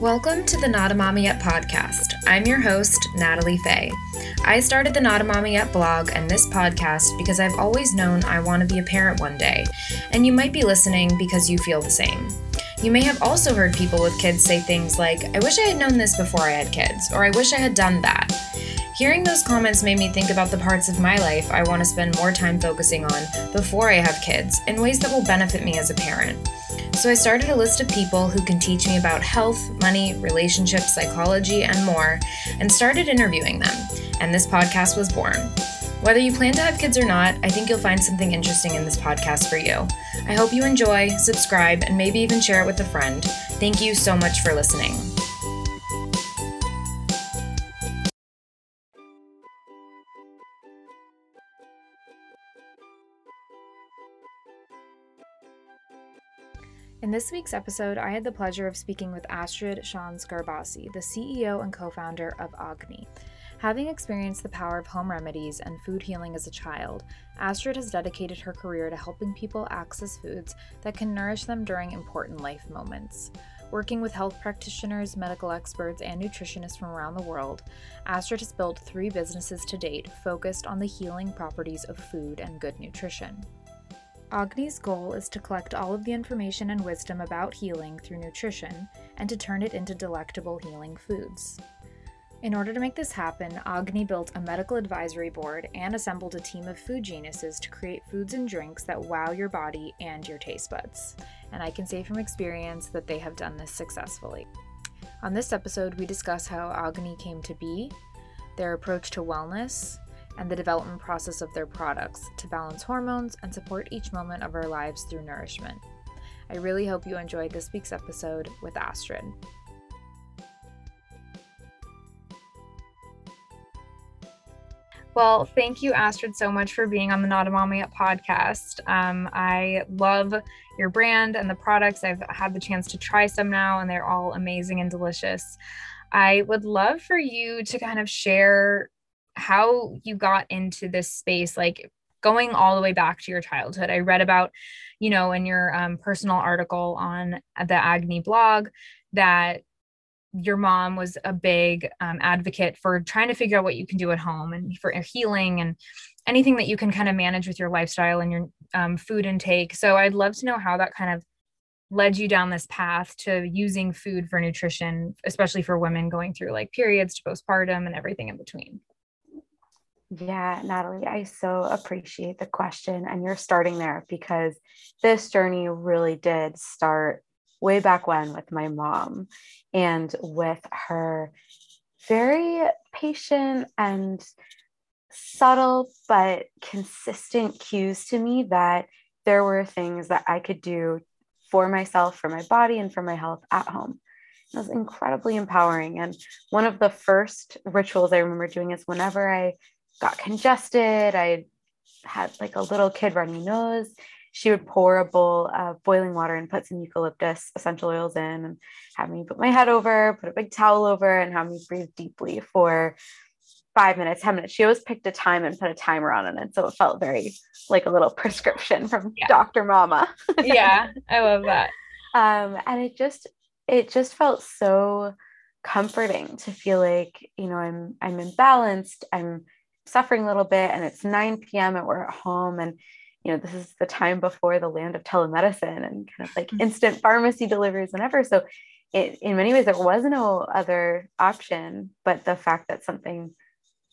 Welcome to the Not a Mommy Yet podcast. I'm your host, Natalie Fay. I started the Not a Mommy Yet blog and this podcast because I've always known I want to be a parent one day, and you might be listening because you feel the same. You may have also heard people with kids say things like, I wish I had known this before I had kids, or I wish I had done that. Hearing those comments made me think about the parts of my life I want to spend more time focusing on before I have kids in ways that will benefit me as a parent. So I started a list of people who can teach me about health, money, relationships, psychology, and more, and started interviewing them. And this podcast was born. Whether you plan to have kids or not, I think you'll find something interesting in this podcast for you. I hope you enjoy, subscribe, and maybe even share it with a friend. Thank you so much for listening. In this week's episode, I had the pleasure of speaking with Astrid Schanz-Garbassi, the CEO and co founder of Agni. Having experienced the power of home remedies and food healing as a child, Astrid has dedicated her career to helping people access foods that can nourish them during important life moments. Working with health practitioners, medical experts, and nutritionists from around the world, Astrid has built three businesses to date focused on the healing properties of food and good nutrition. Agni's goal is to collect all of the information and wisdom about healing through nutrition and to turn it into delectable healing foods. In order to make this happen, Agni built a medical advisory board and assembled a team of food geniuses to create foods and drinks that wow your body and your taste buds. And I can say from experience that they have done this successfully. On this episode, we discuss how Agni came to be, their approach to wellness, and the development process of their products to balance hormones and support each moment of our lives through nourishment. I really hope you enjoyed this week's episode with Astrid. Well, thank you, Astrid, so much for being on the Not a Mommy Yet podcast. Um, I love your brand and the products. I've had the chance to try some now, and they're all amazing and delicious. I would love for you to kind of share how you got into this space, like going all the way back to your childhood. I read about, you know, in your um, personal article on the Agni blog that your mom was a big um, advocate for trying to figure out what you can do at home and for healing and anything that you can kind of manage with your lifestyle and your um, food intake. So I'd love to know how that kind of led you down this path to using food for nutrition, especially for women going through like periods to postpartum and everything in between. Yeah, Natalie, I so appreciate the question. And you're starting there because this journey really did start way back when with my mom and with her very patient and subtle but consistent cues to me that there were things that I could do for myself, for my body, and for my health at home. It was incredibly empowering. And one of the first rituals I remember doing is whenever I got congested. I had like a little kid runny nose. She would pour a bowl of boiling water and put some eucalyptus essential oils in and have me put my head over, put a big towel over, and have me breathe deeply for five minutes, 10 minutes. She always picked a time and put a timer on it. So it felt very like a little prescription from yeah. Dr. Mama. yeah, I love that. Um, and it just, it just felt so comforting to feel like, you know, I'm, I'm imbalanced. I'm suffering a little bit and it's 9 p.m. and we're at home and you know this is the time before the land of telemedicine and kind of like mm-hmm. instant pharmacy deliveries whenever so it, in many ways there was no other option but the fact that something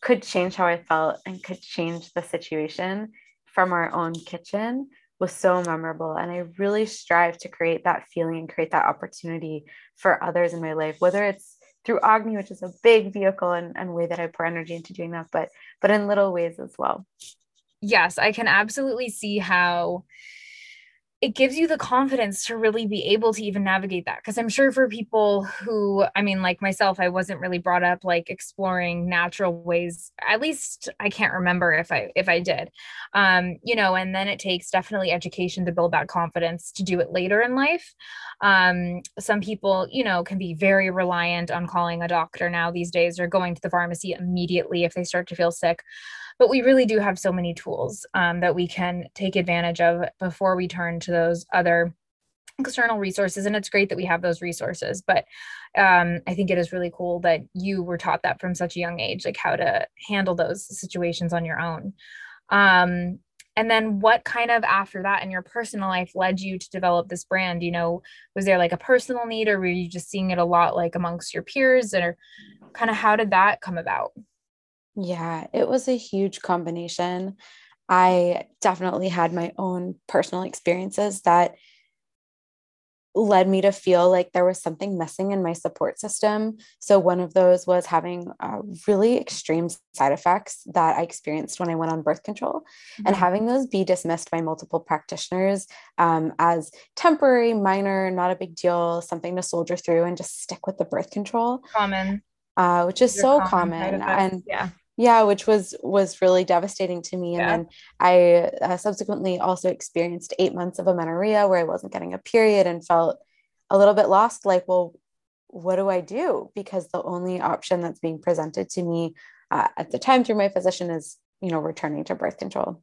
could change how i felt and could change the situation from our own kitchen was so memorable and i really strive to create that feeling and create that opportunity for others in my life whether it's through Agni, which is a big vehicle and, and way that I pour energy into doing that, but but in little ways as well. Yes, I can absolutely see how it gives you the confidence to really be able to even navigate that because i'm sure for people who i mean like myself i wasn't really brought up like exploring natural ways at least i can't remember if i if i did. Um you know and then it takes definitely education to build that confidence to do it later in life. Um some people you know can be very reliant on calling a doctor now these days or going to the pharmacy immediately if they start to feel sick but we really do have so many tools um, that we can take advantage of before we turn to those other external resources and it's great that we have those resources but um, i think it is really cool that you were taught that from such a young age like how to handle those situations on your own. Um, and then what kind of after that in your personal life led you to develop this brand? You know was there like a personal need or were you just seeing it a lot like amongst your peers or kind of how did that come about yeah it was a huge combination I definitely had my own personal experiences that led me to feel like there was something missing in my support system. So, one of those was having uh, really extreme side effects that I experienced when I went on birth control, mm-hmm. and having those be dismissed by multiple practitioners um, as temporary, minor, not a big deal, something to soldier through and just stick with the birth control. Common. Uh, which is so common. common. And yeah yeah which was was really devastating to me. And yeah. then i uh, subsequently also experienced eight months of amenorrhea where i wasn't getting a period and felt a little bit lost like well what do i do? Because the only option that's being presented to me uh, at the time through my physician is you know returning to birth control.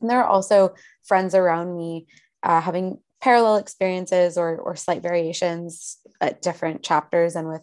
And there are also friends around me uh, having parallel experiences or, or slight variations at different chapters and with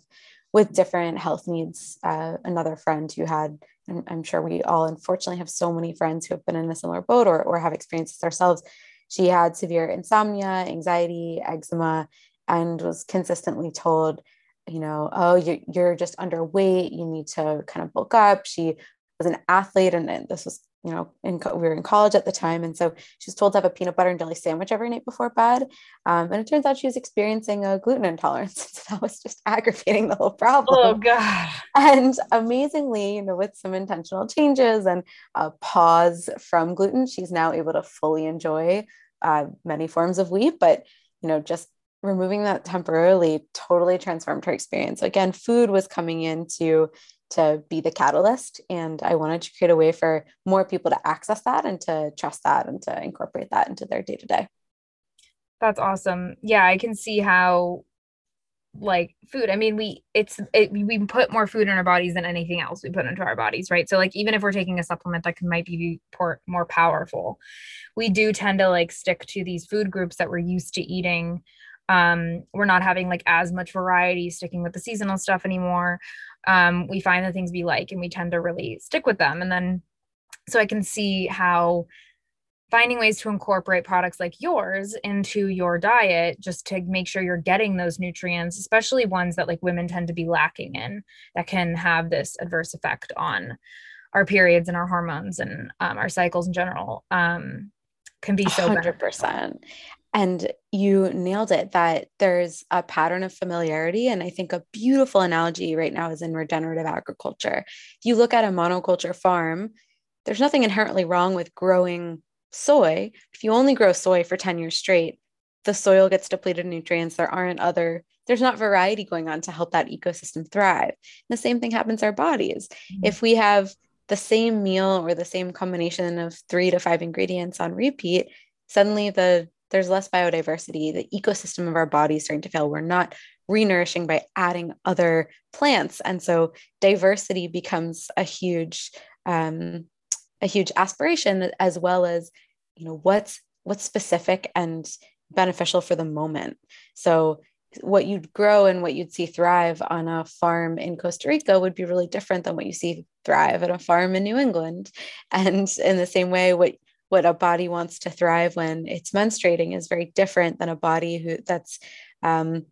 with different health needs. Uh, another friend who had, I'm sure we all unfortunately have so many friends who have been in a similar boat or, or have experienced this ourselves. She had severe insomnia, anxiety, eczema, and was consistently told, you know, oh, you're, just underweight. You need to kind of bulk up. She was an athlete, and this was you know, in we were in college at the time, and so she was told to have a peanut butter and jelly sandwich every night before bed. Um, and it turns out she was experiencing a gluten intolerance. So that was just aggravating the whole problem. Oh God! And amazingly, you know, with some intentional changes and a pause from gluten, she's now able to fully enjoy uh, many forms of wheat. But you know, just removing that temporarily totally transformed her experience. Again, food was coming into to be the catalyst. And I wanted to create a way for more people to access that and to trust that and to incorporate that into their day to day. That's awesome. Yeah, I can see how like food i mean we it's it, we put more food in our bodies than anything else we put into our bodies right so like even if we're taking a supplement that can might be more, more powerful we do tend to like stick to these food groups that we're used to eating um, we're not having like as much variety sticking with the seasonal stuff anymore um, we find the things we like and we tend to really stick with them and then so i can see how finding ways to incorporate products like yours into your diet just to make sure you're getting those nutrients especially ones that like women tend to be lacking in that can have this adverse effect on our periods and our hormones and um, our cycles in general um, can be so 100% beneficial. And you nailed it that there's a pattern of familiarity. And I think a beautiful analogy right now is in regenerative agriculture. If you look at a monoculture farm, there's nothing inherently wrong with growing soy. If you only grow soy for 10 years straight, the soil gets depleted of nutrients. There aren't other, there's not variety going on to help that ecosystem thrive. And the same thing happens to our bodies. Mm-hmm. If we have the same meal or the same combination of three to five ingredients on repeat, suddenly the there's less biodiversity. The ecosystem of our body is starting to fail. We're not renourishing by adding other plants, and so diversity becomes a huge, um, a huge aspiration, as well as you know what's what's specific and beneficial for the moment. So what you'd grow and what you'd see thrive on a farm in Costa Rica would be really different than what you see thrive at a farm in New England. And in the same way, what what a body wants to thrive when it's menstruating is very different than a body who that's um,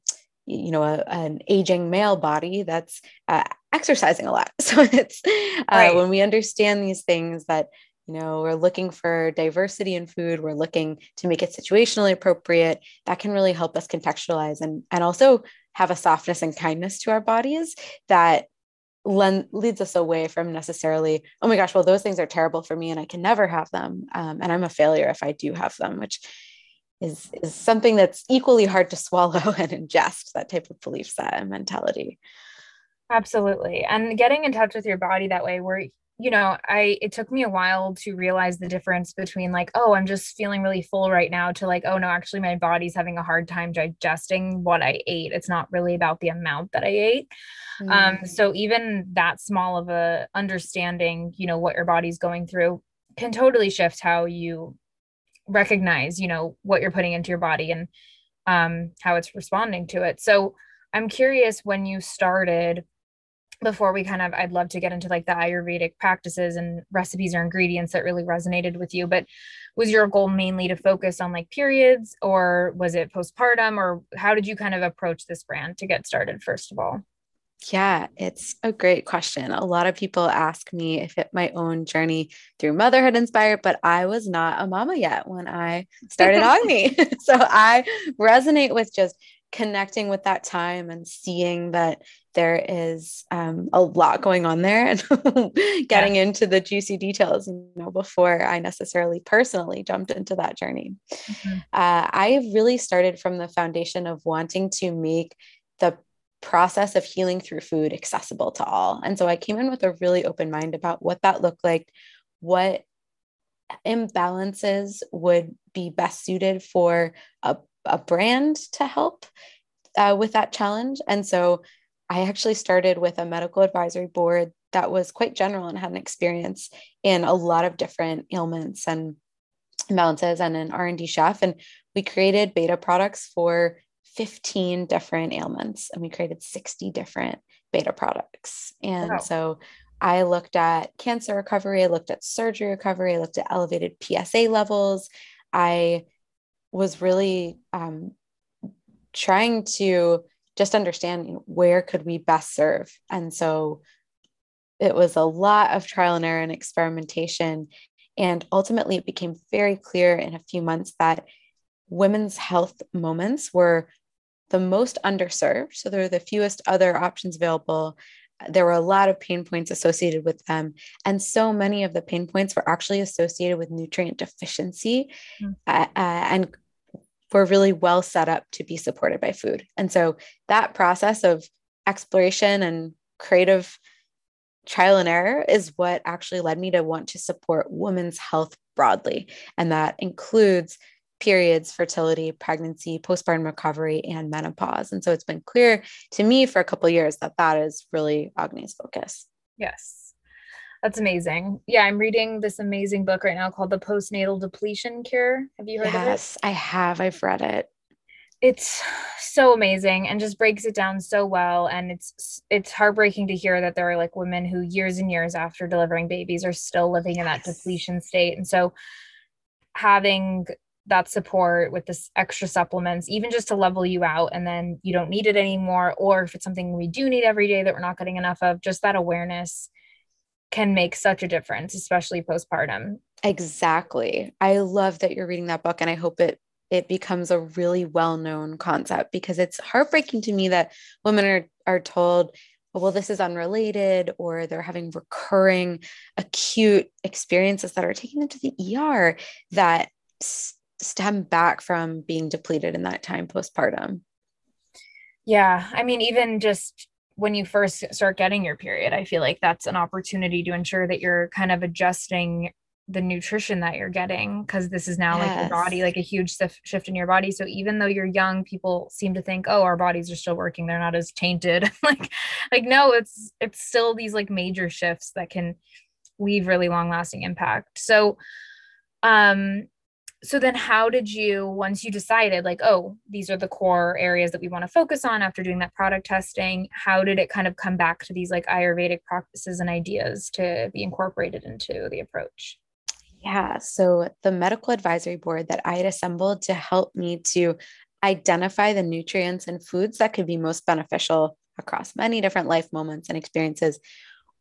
you know a, an aging male body that's uh, exercising a lot so it's uh, right. when we understand these things that you know we're looking for diversity in food we're looking to make it situationally appropriate that can really help us contextualize and and also have a softness and kindness to our bodies that leads us away from necessarily, oh my gosh, well, those things are terrible for me and I can never have them. Um, and I'm a failure if I do have them, which is, is something that's equally hard to swallow and ingest that type of belief set and mentality. Absolutely. And getting in touch with your body that way, where you know, I it took me a while to realize the difference between like, oh, I'm just feeling really full right now to like, oh no, actually my body's having a hard time digesting what I ate. It's not really about the amount that I ate. Um, mm-hmm. Um, so even that small of a understanding, you know, what your body's going through can totally shift how you recognize, you know, what you're putting into your body. And um, how it's responding to it. So I'm curious when you started before we kind of I'd love to get into like the Ayurvedic practices and recipes or ingredients that really resonated with you, but was your goal mainly to focus on like periods or was it postpartum or how did you kind of approach this brand to get started first of all? Yeah, it's a great question. A lot of people ask me if it my own journey through motherhood inspired, but I was not a mama yet when I started Agni. so I resonate with just connecting with that time and seeing that there is um, a lot going on there and getting yeah. into the juicy details you know before i necessarily personally jumped into that journey mm-hmm. uh, i really started from the foundation of wanting to make the process of healing through food accessible to all and so i came in with a really open mind about what that looked like what imbalances would be best suited for a, a brand to help uh, with that challenge and so I actually started with a medical advisory board that was quite general and had an experience in a lot of different ailments and imbalances and an R&D chef. And we created beta products for 15 different ailments and we created 60 different beta products. And wow. so I looked at cancer recovery, I looked at surgery recovery, I looked at elevated PSA levels. I was really um, trying to just understanding where could we best serve. And so it was a lot of trial and error and experimentation. And ultimately it became very clear in a few months that women's health moments were the most underserved. So there were the fewest other options available. There were a lot of pain points associated with them. And so many of the pain points were actually associated with nutrient deficiency mm-hmm. uh, and we're really well set up to be supported by food. And so that process of exploration and creative trial and error is what actually led me to want to support women's health broadly. And that includes periods, fertility, pregnancy, postpartum recovery, and menopause. And so it's been clear to me for a couple years that that is really Agni's focus. Yes. That's amazing. Yeah, I'm reading this amazing book right now called The Postnatal Depletion Cure. Have you heard yes, of it? Yes, I have. I've read it. It's so amazing and just breaks it down so well and it's it's heartbreaking to hear that there are like women who years and years after delivering babies are still living yes. in that depletion state. And so having that support with this extra supplements, even just to level you out, and then you don't need it anymore. Or if it's something we do need every day that we're not getting enough of, just that awareness can make such a difference, especially postpartum. Exactly. I love that you're reading that book and I hope it it becomes a really well-known concept because it's heartbreaking to me that women are are told well this is unrelated or they're having recurring acute experiences that are taking them to the ER that stem back from being depleted in that time postpartum. Yeah, I mean even just when you first start getting your period i feel like that's an opportunity to ensure that you're kind of adjusting the nutrition that you're getting because this is now yes. like your body like a huge shift in your body. So even though you're young people seem to think oh our bodies are still working. They're not as tainted. Like like no it's it's still these like major shifts that can leave really long lasting impact. So um so then how did you once you decided like oh these are the core areas that we want to focus on after doing that product testing how did it kind of come back to these like ayurvedic practices and ideas to be incorporated into the approach? Yeah so the medical advisory board that i had assembled to help me to identify the nutrients and foods that could be most beneficial across many different life moments and experiences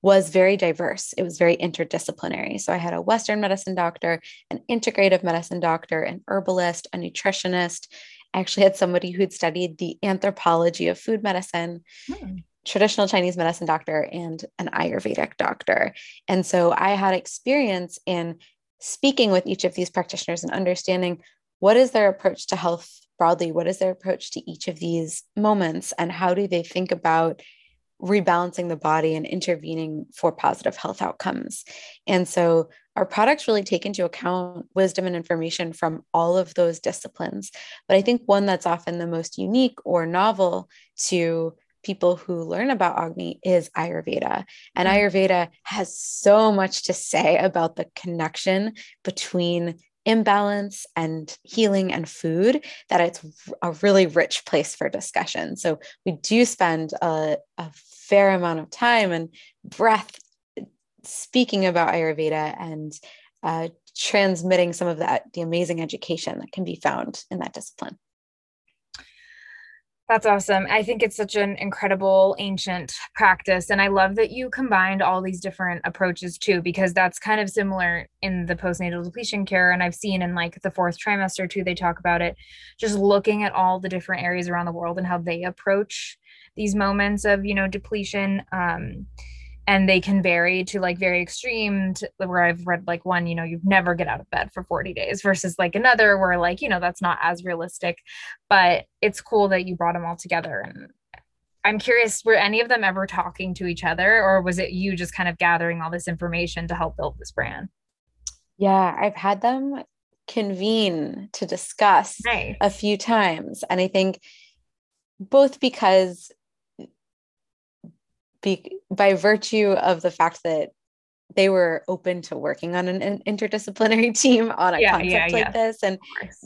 was very diverse. It was very interdisciplinary. So I had a Western medicine doctor, an integrative medicine doctor, an herbalist, a nutritionist. I actually had somebody who'd studied the anthropology of food medicine. Hmm traditional Chinese medicine doctor and an Ayurvedic doctor. And so I had experience in speaking with each of these practitioners and understanding what is their approach to health broadly, what is their approach to each of these moments, and how do they think about rebalancing the body and intervening for positive health outcomes. And so our products really take into account wisdom and information from all of those disciplines. But I think one that's often the most unique or novel to people who learn about Agni is Ayurveda. And mm-hmm. Ayurveda has so much to say about the connection between imbalance and healing and food that it's a really rich place for discussion. So we do spend a, a fair amount of time and breath speaking about Ayurveda and uh, transmitting some of that the amazing education that can be found in that discipline. That's awesome. I think it's such an incredible ancient practice. And I love that you combined all these different approaches too, because that's kind of similar in the postnatal depletion cure. And I've seen in like the fourth trimester too, they talk about it, just looking at all the different areas around the world and how they approach these moments of, you know, depletion. Um, and they can vary to like very extreme to, where i've read like one you know you never get out of bed for 40 days versus like another where like you know that's not as realistic but it's cool that you brought them all together and i'm curious were any of them ever talking to each other or was it you just kind of gathering all this information to help build this brand yeah i've had them convene to discuss nice. a few times and i think both because be, by virtue of the fact that they were open to working on an, an interdisciplinary team on a yeah, concept yeah, like yeah. this and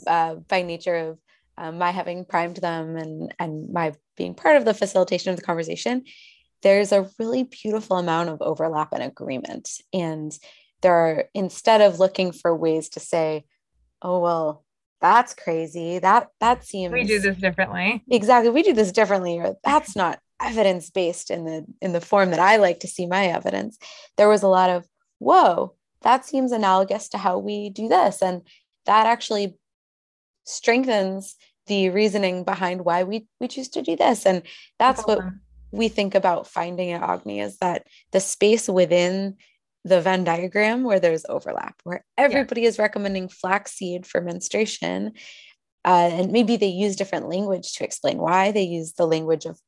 uh, by nature of um, my having primed them and and my being part of the facilitation of the conversation there's a really beautiful amount of overlap and agreement. And there are instead of looking for ways to say oh well that's crazy. That that seems we do this differently. Exactly. We do this differently or that's not evidence based in the in the form that I like to see my evidence, there was a lot of whoa, that seems analogous to how we do this, and that actually strengthens the reasoning behind why we we choose to do this, and that's what we think about finding at Agni is that the space within the Venn diagram where there's overlap, where everybody yeah. is recommending flaxseed for menstruation. Uh, and maybe they use different language to explain why they use the language of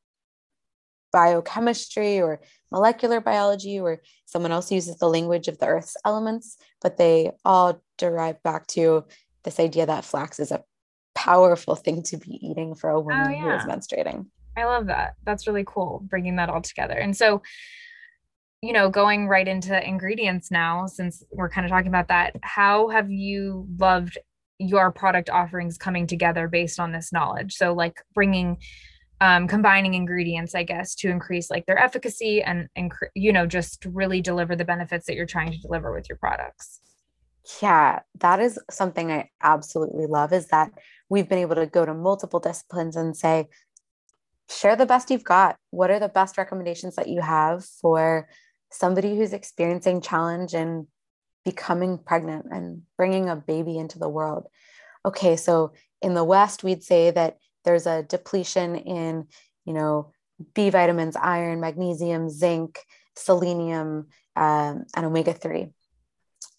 biochemistry or molecular biology, or someone else uses the language of the Earth's elements, but they all derive back to this idea that flax is a powerful thing to be eating for a woman oh, yeah. who is menstruating. I love that. That's really cool, bringing that all together. And so, you know, going right into ingredients now, since we're kind of talking about that, how have you loved your product offerings coming together based on this knowledge? So, like bringing um, combining ingredients, I guess, to increase like their efficacy and, and you know, just really deliver the benefits that you're trying to deliver with your products. Yeah, that is something I absolutely love is that we've been able to go to multiple disciplines and say, share the best you've got. What are the best recommendations that you have for somebody who's experiencing challenge and becoming pregnant and bringing a baby into the world? Okay, so in the West, we'd say that there's a depletion in, you know, B vitamins, iron, magnesium, zinc, selenium, um, and omega 3.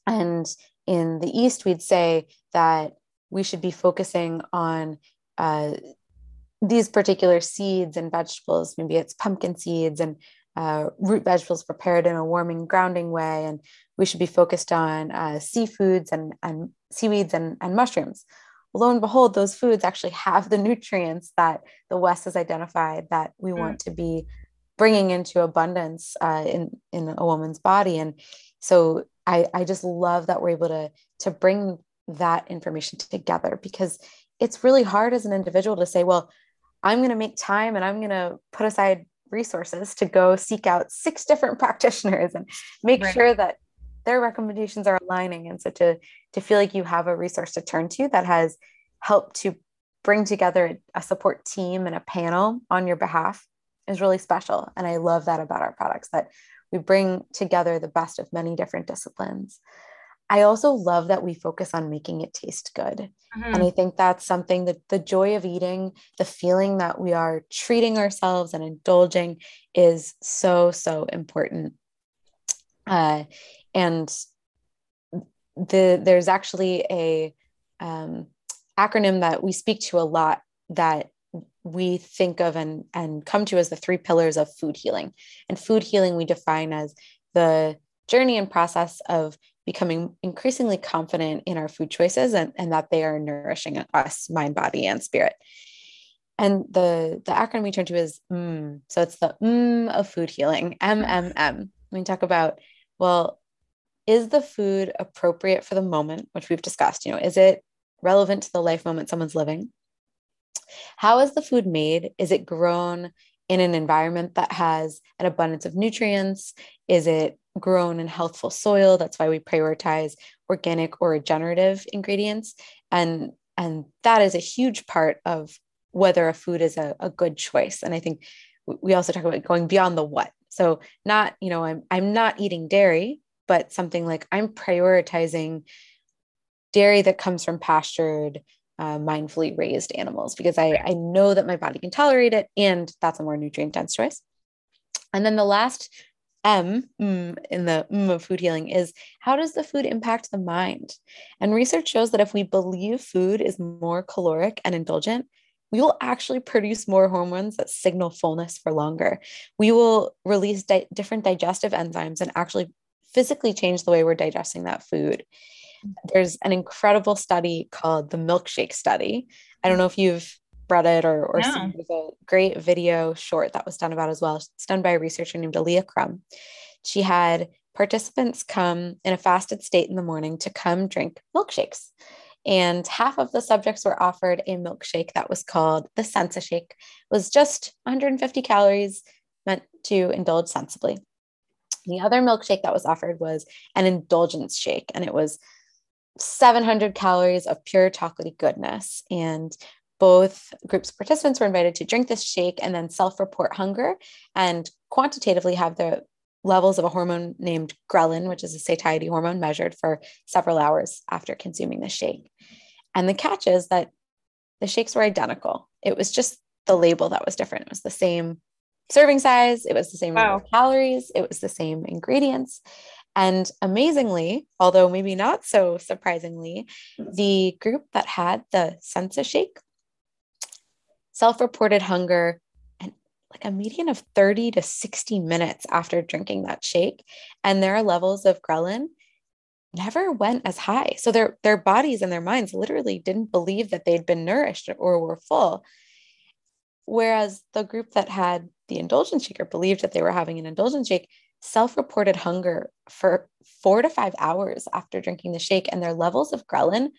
And in the East, we'd say that we should be focusing on uh, these particular seeds and vegetables. Maybe it's pumpkin seeds and uh, root vegetables prepared in a warming, grounding way. And we should be focused on uh, seafoods and, and seaweeds and, and mushrooms lo and behold, those foods actually have the nutrients that the West has identified that we mm. want to be bringing into abundance uh, in in a woman's body. And so I, I just love that we're able to to bring that information together because it's really hard as an individual to say, well, I'm going to make time and I'm going to put aside resources to go seek out six different practitioners and make right. sure that their recommendations are aligning and so to to feel like you have a resource to turn to that has helped to bring together a support team and a panel on your behalf is really special. And i love that about our products that we bring together the best of many different disciplines. I also love that we focus on making it taste good. Mm-hmm. and i think that's something that the joy of eating the feeling that we are treating ourselves and indulging is so so important. Uh, and the there's actually a um, acronym that we speak to a lot that we think of and, and come to as the three pillars of food healing. And food healing we define as the journey and process of becoming increasingly confident in our food choices and, and that they are nourishing us, mind, body, and spirit. And the, the acronym we turn to is mm. So it's the mm of food healing, MMM. We talk about, well, is the food appropriate for the moment, which we've discussed? You know, is it relevant to the life moment someone's living? How is the food made? Is it grown in an environment that has an abundance of nutrients? Is it grown in healthful soil? That's why we prioritize organic or regenerative ingredients. And, and that is a huge part of whether a food is a, a good choice. And I think we also talk about going beyond the what. So not, you know, I'm I'm not eating dairy, but something like I'm prioritizing dairy that comes from pastured, uh, mindfully raised animals because I, I know that my body can tolerate it and that's a more nutrient dense choice. And then the last M mm, in the M of food healing is how does the food impact the mind? And research shows that if we believe food is more caloric and indulgent, we will actually produce more hormones that signal fullness for longer. We will release di- different digestive enzymes and actually physically change the way we're digesting that food. Mm-hmm. There's an incredible study called the milkshake study. I don't know if you've read it or, or no. seen it. a great video short that was done about as well. It's done by a researcher named Alia Crum. She had participants come in a fasted state in the morning to come drink milkshakes. And half of the subjects were offered a milkshake that was called the Sensi Shake. It was just 150 calories meant to indulge sensibly. The other milkshake that was offered was an indulgence shake, and it was 700 calories of pure chocolatey goodness. And both groups of participants were invited to drink this shake and then self report hunger and quantitatively have the levels of a hormone named ghrelin, which is a satiety hormone, measured for several hours after consuming the shake. And the catch is that the shakes were identical. It was just the label that was different. It was the same serving size, it was the same wow. calories, it was the same ingredients. And amazingly, although maybe not so surprisingly, the group that had the Sensi shake self reported hunger and like a median of 30 to 60 minutes after drinking that shake. And their levels of ghrelin never went as high. So their, their bodies and their minds literally didn't believe that they'd been nourished or were full. Whereas the group that had the indulgence shake or believed that they were having an indulgence shake self reported hunger for four to five hours after drinking the shake, and their levels of ghrelin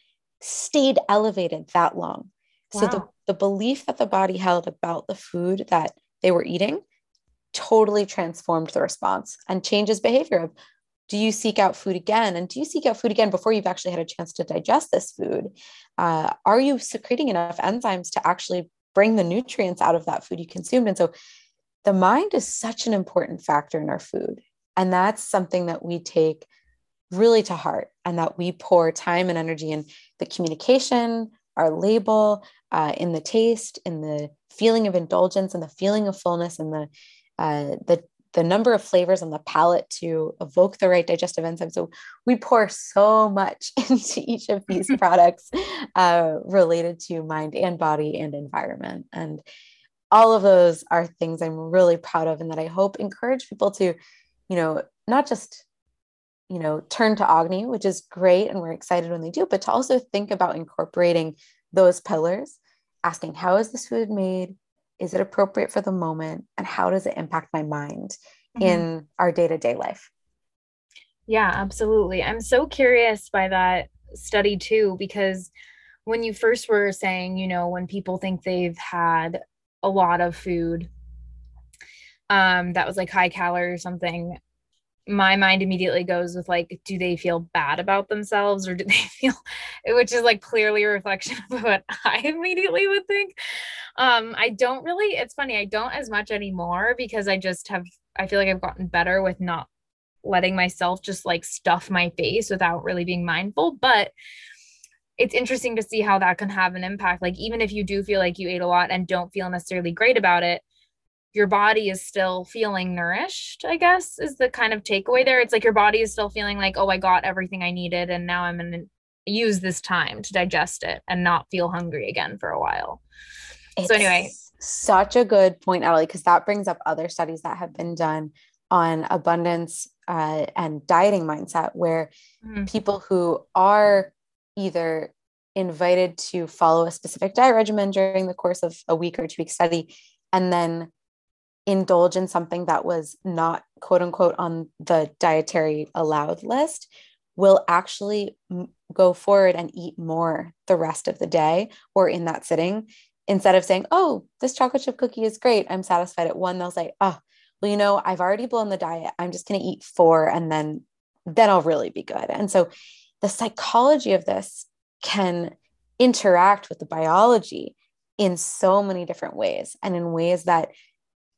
stayed elevated that long. Wow. So the, the belief that the body held about the food that they were eating totally transformed the response and changes behavior of do you seek out food again and do you seek out food again before you've actually had a chance to digest this food uh, are you secreting enough enzymes to actually bring the nutrients out of that food you consumed and so the mind is such an important factor in our food. And that's something that we take really to heart and that we pour time and energy in the communication, our label, uh, in the taste, in the feeling of indulgence and the feeling of fullness and the uh, the the number of flavors on the palate to evoke the right digestive enzymes. So we pour so much into each of these products uh, related to mind and body and environment. And all of those are things I'm really proud of and that I hope encourage people to, you know, not just, you know, turn to Agni, which is great and we're excited when they do, but to also think about incorporating those pillars, asking how is this food made? Is it appropriate for the moment? And how does it impact my mind mm-hmm. in our day-to-day life? Yeah, absolutely. I'm so curious by that study too, because when you first were saying, you know, when people think they've had a lot of food um that was like high calorie or something my mind immediately goes with like do they feel bad about themselves or do they feel which is like clearly a reflection of what i immediately would think um i don't really it's funny i don't as much anymore because i just have i feel like i've gotten better with not letting myself just like stuff my face without really being mindful but it's interesting to see how that can have an impact. Like, even if you do feel like you ate a lot and don't feel necessarily great about it, your body is still feeling nourished, I guess, is the kind of takeaway there. It's like your body is still feeling like, oh, I got everything I needed. And now I'm going to use this time to digest it and not feel hungry again for a while. It's so, anyway, such a good point, Natalie, because that brings up other studies that have been done on abundance uh, and dieting mindset, where mm-hmm. people who are either invited to follow a specific diet regimen during the course of a week or two week study and then indulge in something that was not quote unquote on the dietary allowed list will actually go forward and eat more the rest of the day or in that sitting instead of saying oh this chocolate chip cookie is great i'm satisfied at one. They'll say oh well you know i've already blown the diet. I'm just going to eat four and then then i'll really be good. And so the psychology of this can interact with the biology in so many different ways and in ways that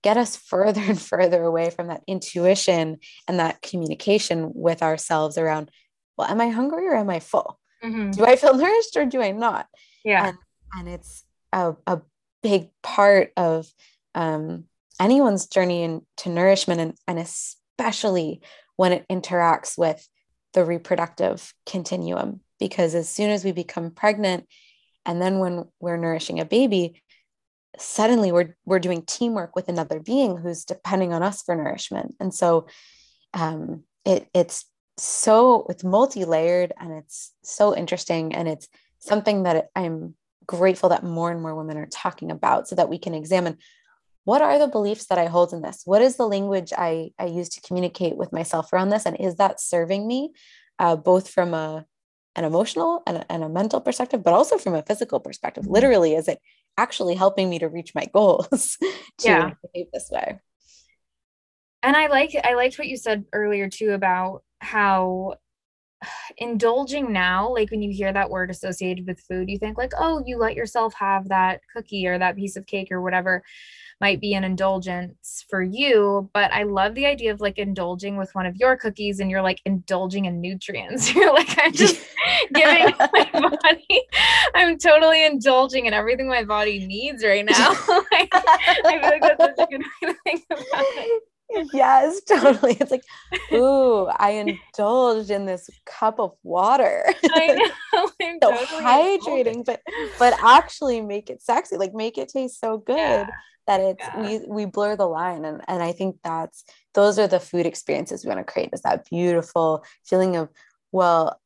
get us further and further away from that intuition and that communication with ourselves around well am i hungry or am i full? Mm-hmm. do i feel nourished or do i not? Yeah. And, and it's a, a big part of um, anyone's journey into nourishment and, and especially when it interacts with the reproductive continuum. Because as soon as we become pregnant and then when we're nourishing a baby suddenly we're we're doing teamwork with another being who's depending on us for nourishment. And so um, it it's so it's multi-layered and it's so interesting. And it's something that i'm grateful that more and more women are talking about so that we can examine what are the beliefs that i hold in this what is the language i i use to communicate with myself around this and is that serving me uh, both from a an emotional and a, and a mental perspective but also from a physical perspective mm-hmm. literally is it actually helping me to reach my goals to yeah. behave this way. And I like I liked what you said earlier too about how indulging now like when you hear that word associated with food you think like oh you let yourself have that cookie or that piece of cake or whatever might be an indulgence for you. But I love the idea of like indulging with one of your cookies and you're like indulging in nutrients. You're like, I'm just giving my body, I'm totally indulging in everything my body needs right now. like, I feel like that's such a good way to think about it. Yes, totally. It's like, ooh, I indulged in this cup of water. I know. I'm so totally hydrating, but but actually make it sexy, like make it taste so good. Yeah that it's yeah. we we blur the line and and I think that's those are the food experiences we want to create is that beautiful feeling of well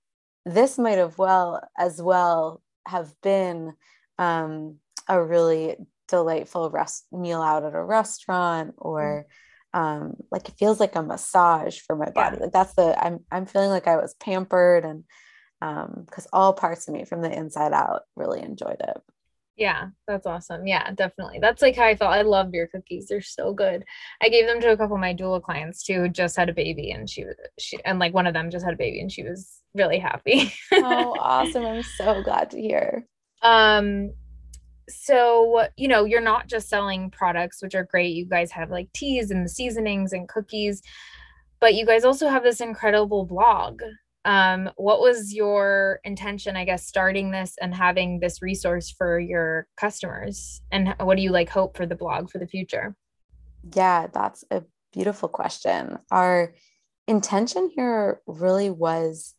this might have well as well have been um, a really delightful rest meal out at a restaurant or um, like it feels like a massage for my body yeah. like that's the I'm I'm feeling like I was pampered and um because all parts of me from the inside out really enjoyed it yeah, that's awesome. Yeah, definitely. That's like how I felt. I love your cookies. They're so good. I gave them to a couple of my doula clients too, who just had a baby and she was she and like one of them just had a baby and she was really happy. oh, awesome. I'm so glad to hear. Um so you know you're not just selling products which are great. You guys have like teas and the seasonings and cookies but you guys also have this incredible blog. Um, what was your intention i guess starting this and having this resource for your customers? And what do you like hope for the blog for the future? Yeah that's a beautiful question. Our intention here really was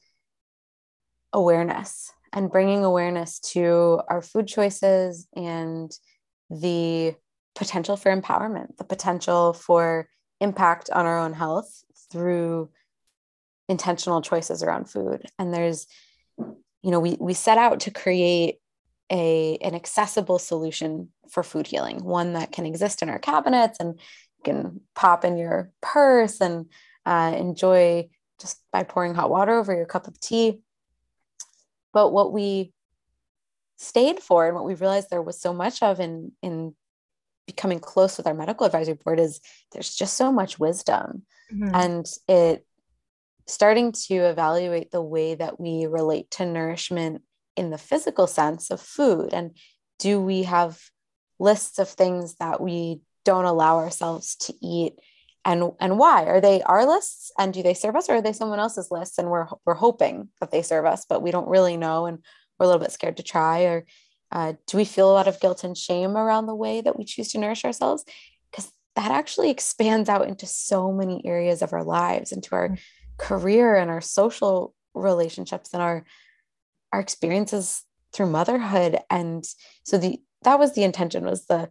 awareness and bringing awareness to our food choices and the potential for empowerment the potential for impact on our own health through intentional choices around food. And there's you know we we set out to create a an accessible solution for food healing one that can exist in our cabinets and can pop in your purse and uh, enjoy just by pouring hot water over your cup of tea but what we stayed for and what we realized there was so much of in in becoming close with our medical advisory board is there's just so much wisdom. Mm-hmm. and it starting to evaluate the way that we relate to nourishment in the physical sense of food. And do we have lists of things that we don't allow ourselves to eat and and why? Are they our lists? And do they serve us or are they someone else's lists and we're we're hoping that they serve us but we don't really know and we're a little bit scared to try or uh, do we feel a lot of guilt and shame around the way that we choose to nourish ourselves? Because that actually expands out into so many areas of our lives into our mm-hmm career and our social relationships and our our experiences through motherhood. And so the that was the intention was the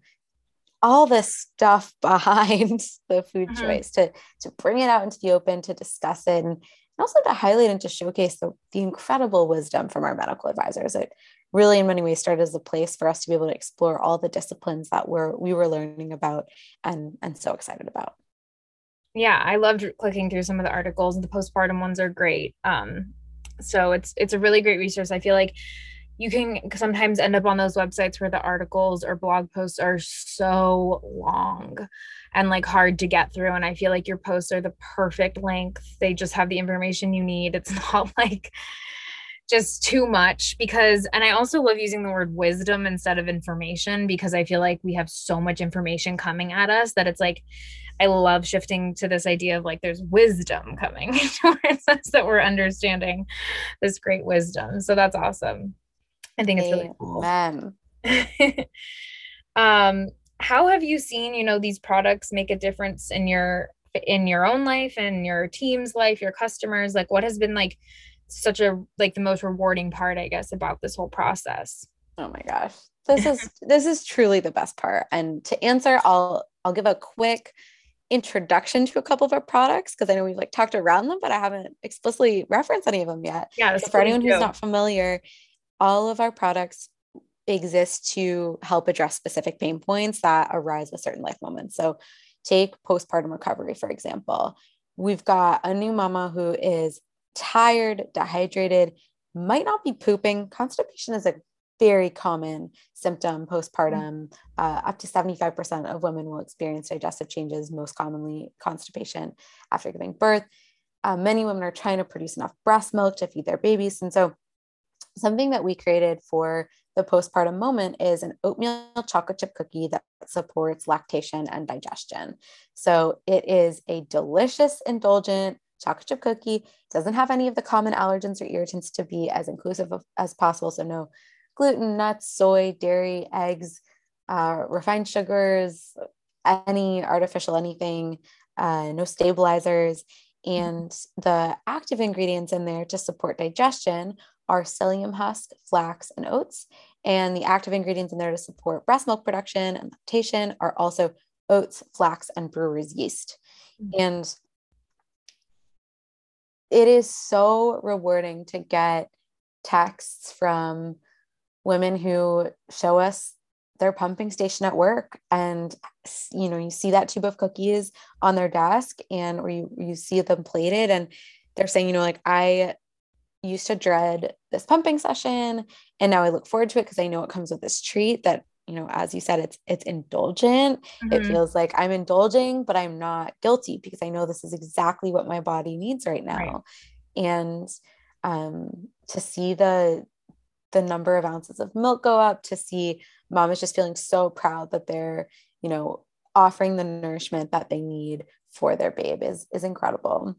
all this stuff behind the food mm-hmm. choice to to bring it out into the open to discuss it. And also to highlight and to showcase the, the incredible wisdom from our medical advisors. It really in many ways started as a place for us to be able to explore all the disciplines that we're we were learning about and and so excited about. Yeah i loved clicking through some of the articles. The postpartum ones are great. Um so it's it's a really great resource. I feel like you can sometimes end up on those websites where the articles or blog posts are so long and like hard to get through and i feel like your posts are the perfect length. They just have the information you need. It's not like just too much because and i also love using the word wisdom instead of information because i feel like we have so much information coming at us that it's like i love shifting to this idea of like there's wisdom coming towards us that we're understanding this great wisdom. So that's awesome i think it's really cool. Amen. um how have you seen you know these products make a difference in your in your own life and your team's life your customers? Like what has been like such a like the most rewarding part i guess about this whole process? Oh my gosh. This is this is truly the best part. And to answer i'll i'll give a quick introduction to a couple of our products because i know we've like talked around them but i haven't explicitly referenced any of them yet. Yeah so for anyone who's not familiar all of our products exist to help address specific pain points that arise with certain life moments so take postpartum recovery for example we've got a new mama who is tired, dehydrated, might not be pooping. Constipation is a very common symptom postpartum. Uh, up to 75% of women will experience digestive changes, most commonly constipation after giving birth. Uh, many women are trying to produce enough breast milk to feed their babies. And so, something that we created for the postpartum moment is an oatmeal chocolate chip cookie that supports lactation and digestion. So, it is a delicious, indulgent, chocolate chip cookie doesn't have any of the common allergens or irritants to be as inclusive of, as possible. So no gluten, nuts, soy, dairy, eggs, uh, refined sugars, any artificial anything, uh, no stabilizers. And the active ingredients in there to support digestion are psyllium husk, flax, and oats. And the active ingredients in there to support breast milk production and lactation are also oats, flax, and brewer's yeast. Mm-hmm. And it is so rewarding to get texts from women who show us their pumping station at work and you know you see that tube of cookies on their desk and or you you see them plated and they're saying you know like i used to dread this pumping session and now i look forward to it because i know it comes with this treat that you know as you said it's it's indulgent mm-hmm. it feels like i'm indulging but i'm not guilty because i know this is exactly what my body needs right now right. and um to see the the number of ounces of milk go up to see mom is just feeling so proud that they're you know offering the nourishment that they need for their babe is is incredible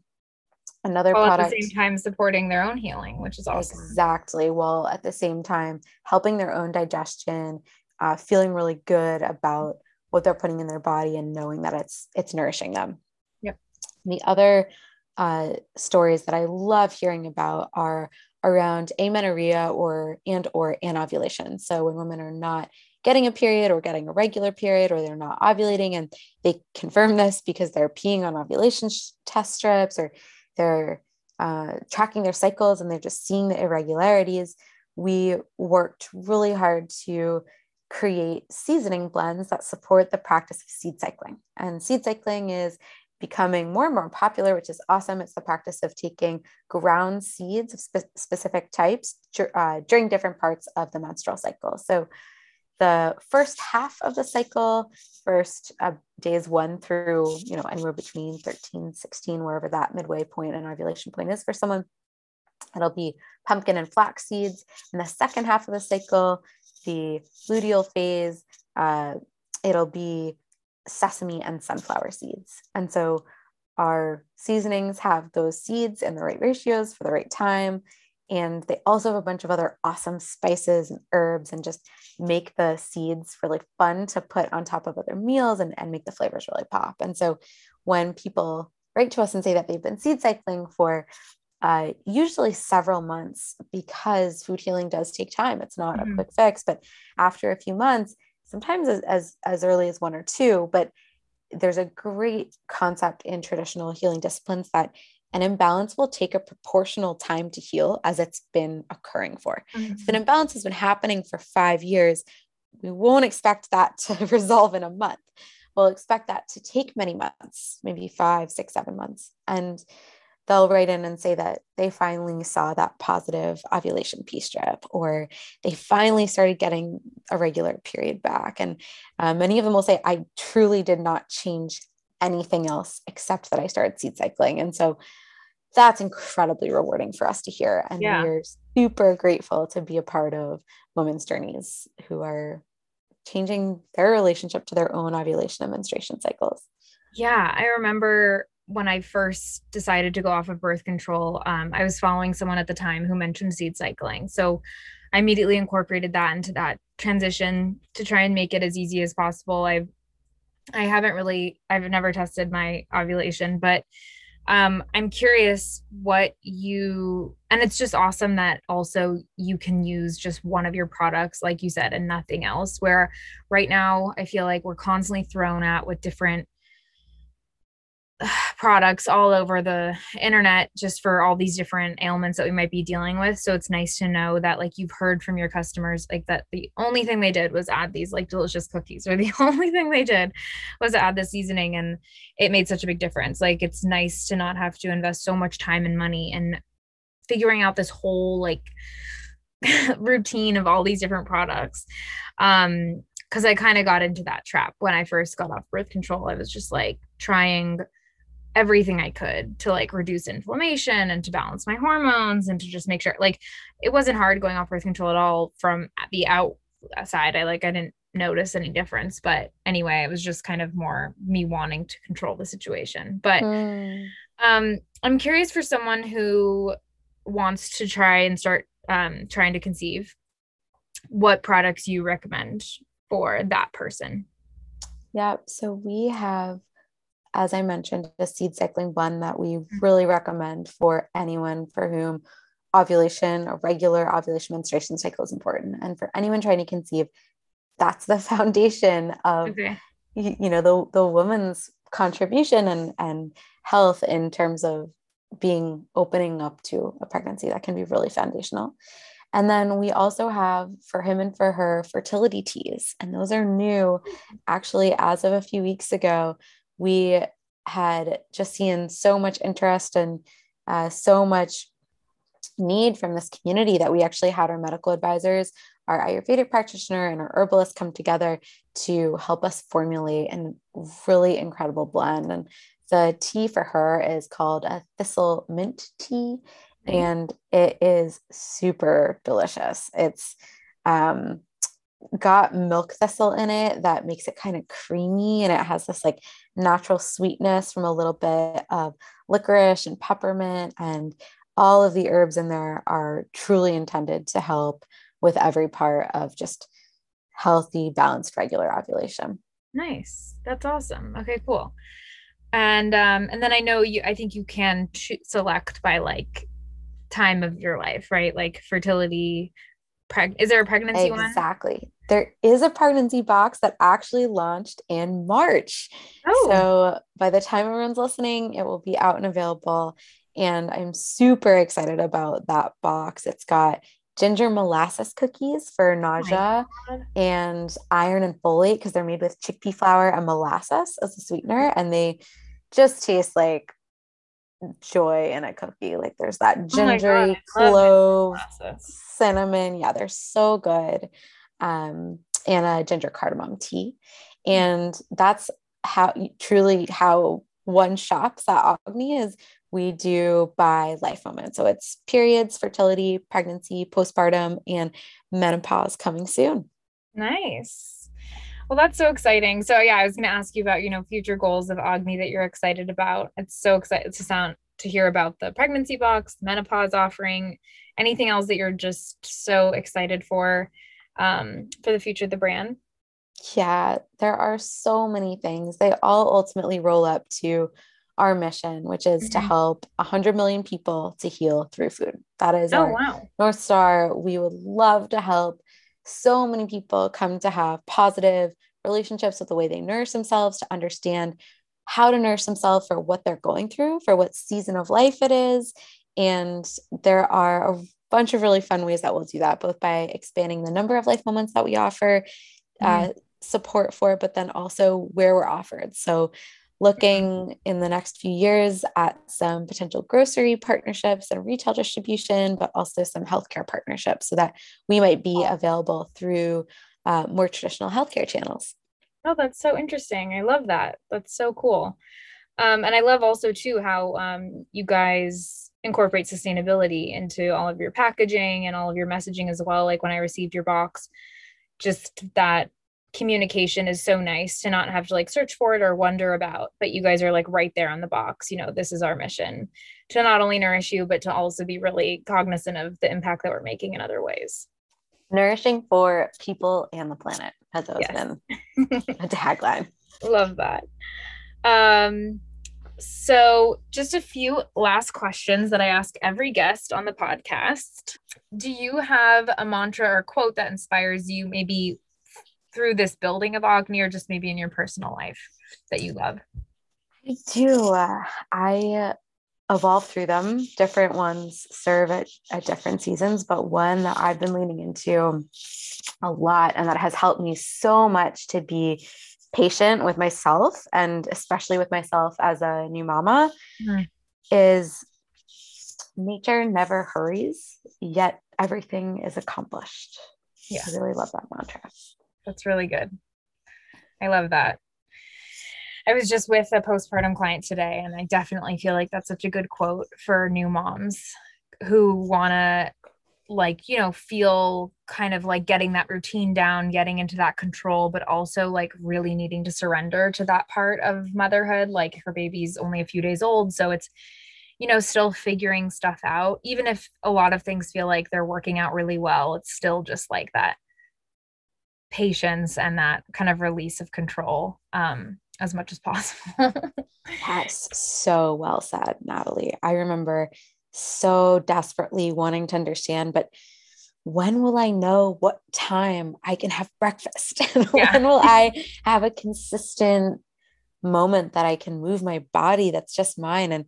another while product at the same time supporting their own healing which is awesome exactly while at the same time helping their own digestion uh, feeling really good about what they're putting in their body and knowing that it's it's nourishing them. Yep. The other uh, stories that I love hearing about are around amenorrhea or and or anovulation. So when women are not getting a period or getting a regular period or they're not ovulating and they confirm this because they're peeing on ovulation sh- test strips or they're uh, tracking their cycles and they're just seeing the irregularities. We worked really hard to create seasoning blends that support the practice of seed cycling. And seed cycling is becoming more and more popular, which is awesome. It's the practice of taking ground seeds of spe- specific types uh, during different parts of the menstrual cycle. So the first half of the cycle, first uh, days one through, you know, anywhere between 13, 16, wherever that midway point and ovulation point is for someone, it'll be pumpkin and flax seeds. In the second half of the cycle, the luteal phase, uh, it'll be sesame and sunflower seeds. And so our seasonings have those seeds in the right ratios for the right time. And they also have a bunch of other awesome spices and herbs and just make the seeds really fun to put on top of other meals and, and make the flavors really pop. And so when people write to us and say that they've been seed cycling for uh, usually several months because food healing does take time. It's not mm-hmm. a quick fix, but after a few months, sometimes as, as, as early as one or two, but there's a great concept in traditional healing disciplines that an imbalance will take a proportional time to heal as it's been occurring for. Mm-hmm. If an imbalance has been happening for five years, we won't expect that to resolve in a month. We'll expect that to take many months, maybe five, six, seven months. And they'll write in and say that they finally saw that positive ovulation P strip, or they finally started getting a regular period back. And uh, many of them will say, I truly did not change anything else except that I started seed cycling. And so that's incredibly rewarding for us to hear. And yeah. we're super grateful to be a part of women's journeys who are changing their relationship to their own ovulation and menstruation cycles. Yeah, I remember when I first decided to go off of birth control, um, I was following someone at the time who mentioned seed cycling. So I immediately incorporated that into that transition to try and make it as easy as possible. I've I haven't really I've never tested my ovulation, but um i'm curious what you and it's just awesome that also you can use just one of your products like you said and nothing else where right now i feel like we're constantly thrown at with different products all over the internet just for all these different ailments that we might be dealing with. So it's nice to know that like you've heard from your customers like that the only thing they did was add these like delicious cookies or the only thing they did was add the seasoning and it made such a big difference. Like it's nice to not have to invest so much time and money and figuring out this whole like routine of all these different products. Um because i kind of got into that trap when i first got off birth control. I was just like trying everything I could to like reduce inflammation and to balance my hormones and to just make sure like it wasn't hard going off birth control at all from the outside. I like I didn't notice any difference, but anyway, it was just kind of more me wanting to control the situation. But mm. um I'm curious for someone who wants to try and start um trying to conceive what products you recommend for that person. Yeah, so we have as I mentioned, a seed cycling blend that we mm-hmm. really recommend for anyone for whom ovulation, a regular ovulation menstruation cycle is important. And for anyone trying to conceive, that's the foundation of okay. you, you know the the woman's contribution and and health in terms of being opening up to a pregnancy that can be really foundational. And then we also have for him and for her fertility teas. And those are new mm-hmm. actually as of a few weeks ago we had just seen so much interest and uh, so much need from this community that we actually had our medical advisors, our Ayurvedic practitioner, and our herbalist come together to help us formulate a really incredible blend. And the tea for her is called a thistle mint tea, and it is super delicious. It's um, got milk thistle in it that makes it kind of creamy and it has this like natural sweetness from a little bit of licorice and peppermint and all of the herbs in there are truly intended to help with every part of just healthy balanced regular ovulation. Nice. That's awesome. Okay cool. And um and then i know you i think you can select by like time of your life right? Like fertility preg is there a pregnancy exactly. one? Exactly there is a pregnancy box that actually launched in March. Oh. So by the time everyone's listening, it will be out and available. And I'm super excited about that box. It's got ginger molasses cookies for nausea oh and iron and folate because they're made with chickpea flour and molasses as a sweetener. And they just taste like joy in a cookie. Like there's that oh gingery oh clove, cinnamon. Yeah, they're so good um, and a ginger cardamom tea. And that's how truly how one shops at Agni is we do by life moment. So it's periods, fertility, pregnancy, postpartum, and menopause coming soon. Nice. Well, that's so exciting. So yeah, I was going to ask you about, you know, future goals of Agni that you're excited about. It's so excited to sound to hear about the pregnancy box, menopause offering, anything else that you're just so excited for um, for the future of the brand? Yeah, there are so many things. They all ultimately roll up to our mission, which is mm-hmm. to help 100 million people to heal through food. That is oh, our wow. North Star. We would love to help so many people come to have positive relationships with the way they nourish themselves, to understand how to nourish themselves for what they're going through, for what season of life it is. And there are a bunch of really fun ways that we'll do that, both by expanding the number of life moments that we offer mm-hmm. uh, support for, but then also where we're offered. So, looking in the next few years at some potential grocery partnerships and retail distribution, but also some healthcare partnerships so that we might be available through uh, more traditional healthcare channels. Oh, that's so interesting. I love that. That's so cool. Um, and I love also too how um, you guys incorporate sustainability into all of your packaging and all of your messaging as well. Like when I received your box, just that communication is so nice to not have to like search for it or wonder about but you guys are like right there on the box you know this is our mission to not only nourish you but to also be really cognizant of the impact that we're making in other ways nourishing for people and the planet has always yes. been a tagline love that um so just a few last questions that i ask every guest on the podcast do you have a mantra or quote that inspires you maybe through this building of Agni or just maybe in your personal life that you love? I do. Uh, I evolve through them. Different ones serve at, at different seasons, but one that I've been leaning into a lot and that has helped me so much to be patient with myself and especially with myself as a new mama mm-hmm. is nature never hurries, yet everything is accomplished. Yeah. I really love that mantra. That's really good. I love that. I was just with a postpartum client today, and I definitely feel like that's such a good quote for new moms who want to, like, you know, feel kind of like getting that routine down, getting into that control, but also like really needing to surrender to that part of motherhood. Like, her baby's only a few days old. So it's, you know, still figuring stuff out. Even if a lot of things feel like they're working out really well, it's still just like that patience and that kind of release of control um, as much as possible. Yes, so well said, Natalie. I remember so desperately wanting to understand, but when will I know what time I can have breakfast? Yeah. when will I have a consistent moment that I can move my body that's just mine? And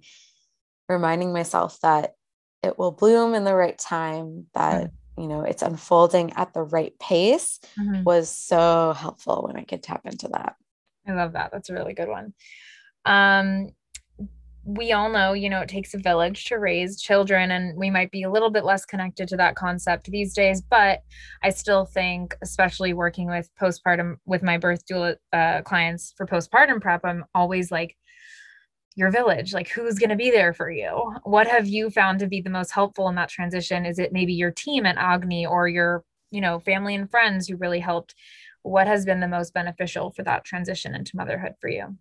reminding myself that it will bloom in the right time, that mm you know it's unfolding at the right pace mm-hmm. was so helpful when i could tap into that i love that that's a really good one um we all know you know it takes a village to raise children and we might be a little bit less connected to that concept these days but i still think especially working with postpartum with my birth doula uh, clients for postpartum prep i'm always like your village like who's going to be there for you? What have you found to be the most helpful in that transition? Is it maybe your team at agni or your you know family and friends who really helped? What has been the most beneficial for that transition into motherhood for you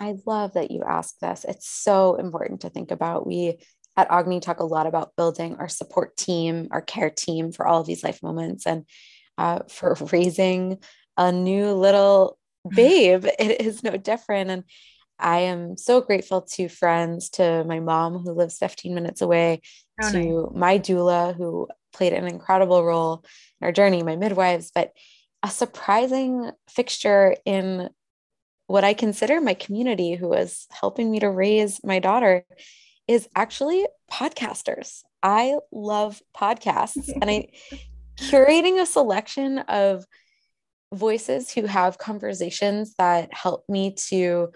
i love that you ask this. It's so important to think about. We at agni talk a lot about building our support team our care team for all of these life moments and uh, for raising a new little babe. It is no different. And I am so grateful to friends, to my mom who lives 15 minutes away, oh, to nice. my doula who played an incredible role in our journey, my midwives, but a surprising fixture in what I consider my community who is helping me to raise my daughter is actually podcasters. I love podcasts and I curating a selection of voices who have conversations that help me to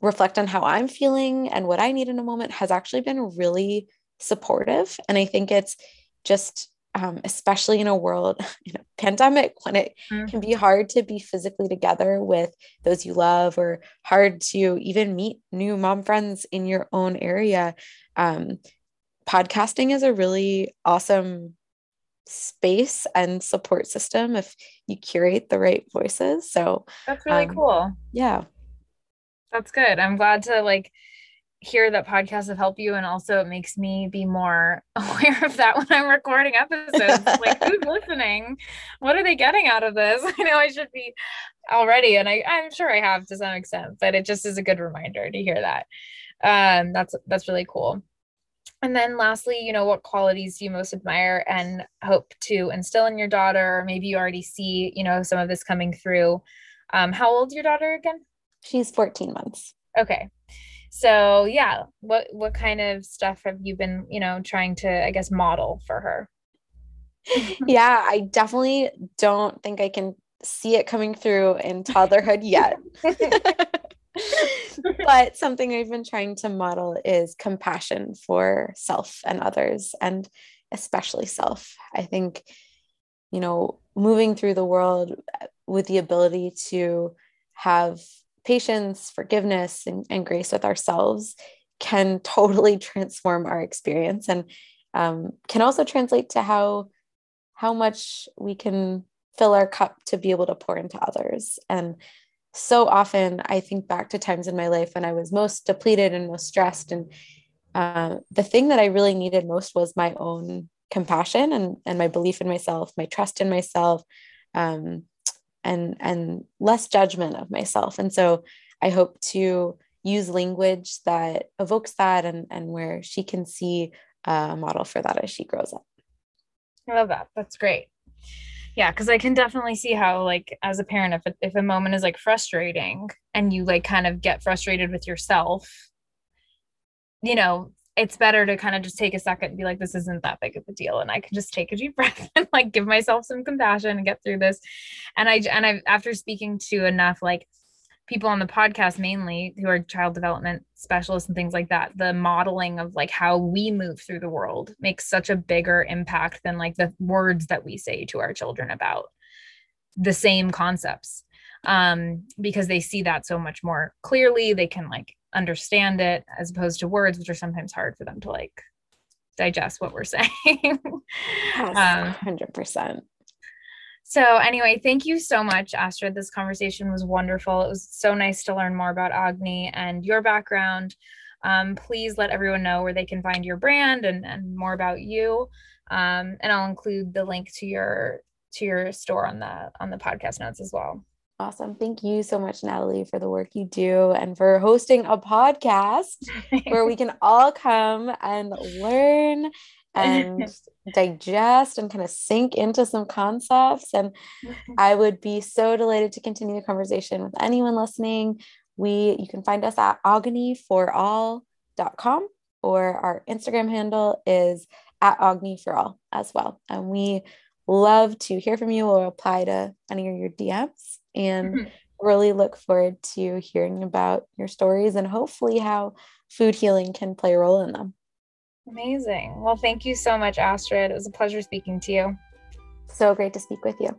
reflect on how I'm feeling and what I need in a moment has actually been really supportive. And I think it's just, um, especially in a world, in a pandemic, when it mm-hmm. can be hard to be physically together with those you love or hard to even meet new mom friends in your own area. Um, podcasting is a really awesome space and support system if you curate the right voices. So that's really um, cool. Yeah. That's good. I'm glad to like hear that podcasts have helped you and also it makes me be more aware of that when I'm recording episodes. like who's listening? What are they getting out of this? I know I should be already and I, I'm sure I have to some extent, but it just is a good reminder to hear that. Um that's that's really cool. And then lastly, you know, what qualities do you most admire and hope to instill in your daughter? Maybe you already see, you know, some of this coming through. Um, how old is your daughter again? She's 14 months. Okay. So yeah, what what kind of stuff have you been, you know, trying to I guess model for her? yeah, I definitely don't think I can see it coming through in toddlerhood yet. but something I've been trying to model is compassion for self and others, and especially self. I think, you know, moving through the world with the ability to have patience, forgiveness, and, and grace with ourselves can totally transform our experience and um, can also translate to how how much we can fill our cup to be able to pour into others and so often I think back to times in my life when I was most depleted and most stressed. And uh, the thing that I really needed most was my own compassion and, and my belief in myself, my trust in myself, um, and, and less judgment of myself. And so I hope to use language that evokes that and, and where she can see a model for that as she grows up. I love that. That's great yeah because i can definitely see how like as a parent if, if a moment is like frustrating and you like kind of get frustrated with yourself you know it's better to kind of just take a second and be like this isn't that big of a deal and i can just take a deep breath and like give myself some compassion and get through this. And i and i after speaking to enough like people on the podcast mainly who are child development specialists and things like that the modeling of like how we move through the world makes such a bigger impact than like the words that we say to our children about the same concepts um because they see that so much more clearly. They can like understand it as opposed to words which are sometimes hard for them to like digest what we're saying yes, um, 100% so, anyway, thank you so much, Astrid. This conversation was wonderful. It was so nice to learn more about Agni and your background. Um, please let everyone know where they can find your brand and, and more about you. Um, and I'll include the link to your to your store on the on the podcast notes as well. Awesome. Thank you so much, Natalie, for the work you do and for hosting a podcast where we can all come and learn and digest and kind of sink into some concepts. And mm-hmm. I would be so delighted to continue the conversation with anyone listening. We you can find us at agniforall.com or our Instagram handle is at Agni for all as well. And we love to hear from you or reply to any of your DMs and mm-hmm. really look forward to hearing about your stories and hopefully how food healing can play a role in them. Amazing. Well, thank you so much, Astrid. It was a pleasure speaking to you. So great to speak with you.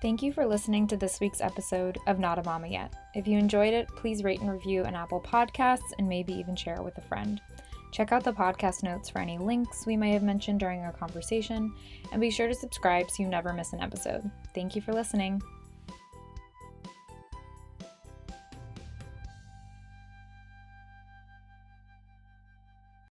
Thank you for listening to this week's episode of Not a Mama Yet. If you enjoyed it, please rate and review an Apple Podcasts and maybe even share it with a friend. Check out the podcast notes for any links we may have mentioned during our conversation, and be sure to subscribe so you never miss an episode. Thank you for listening.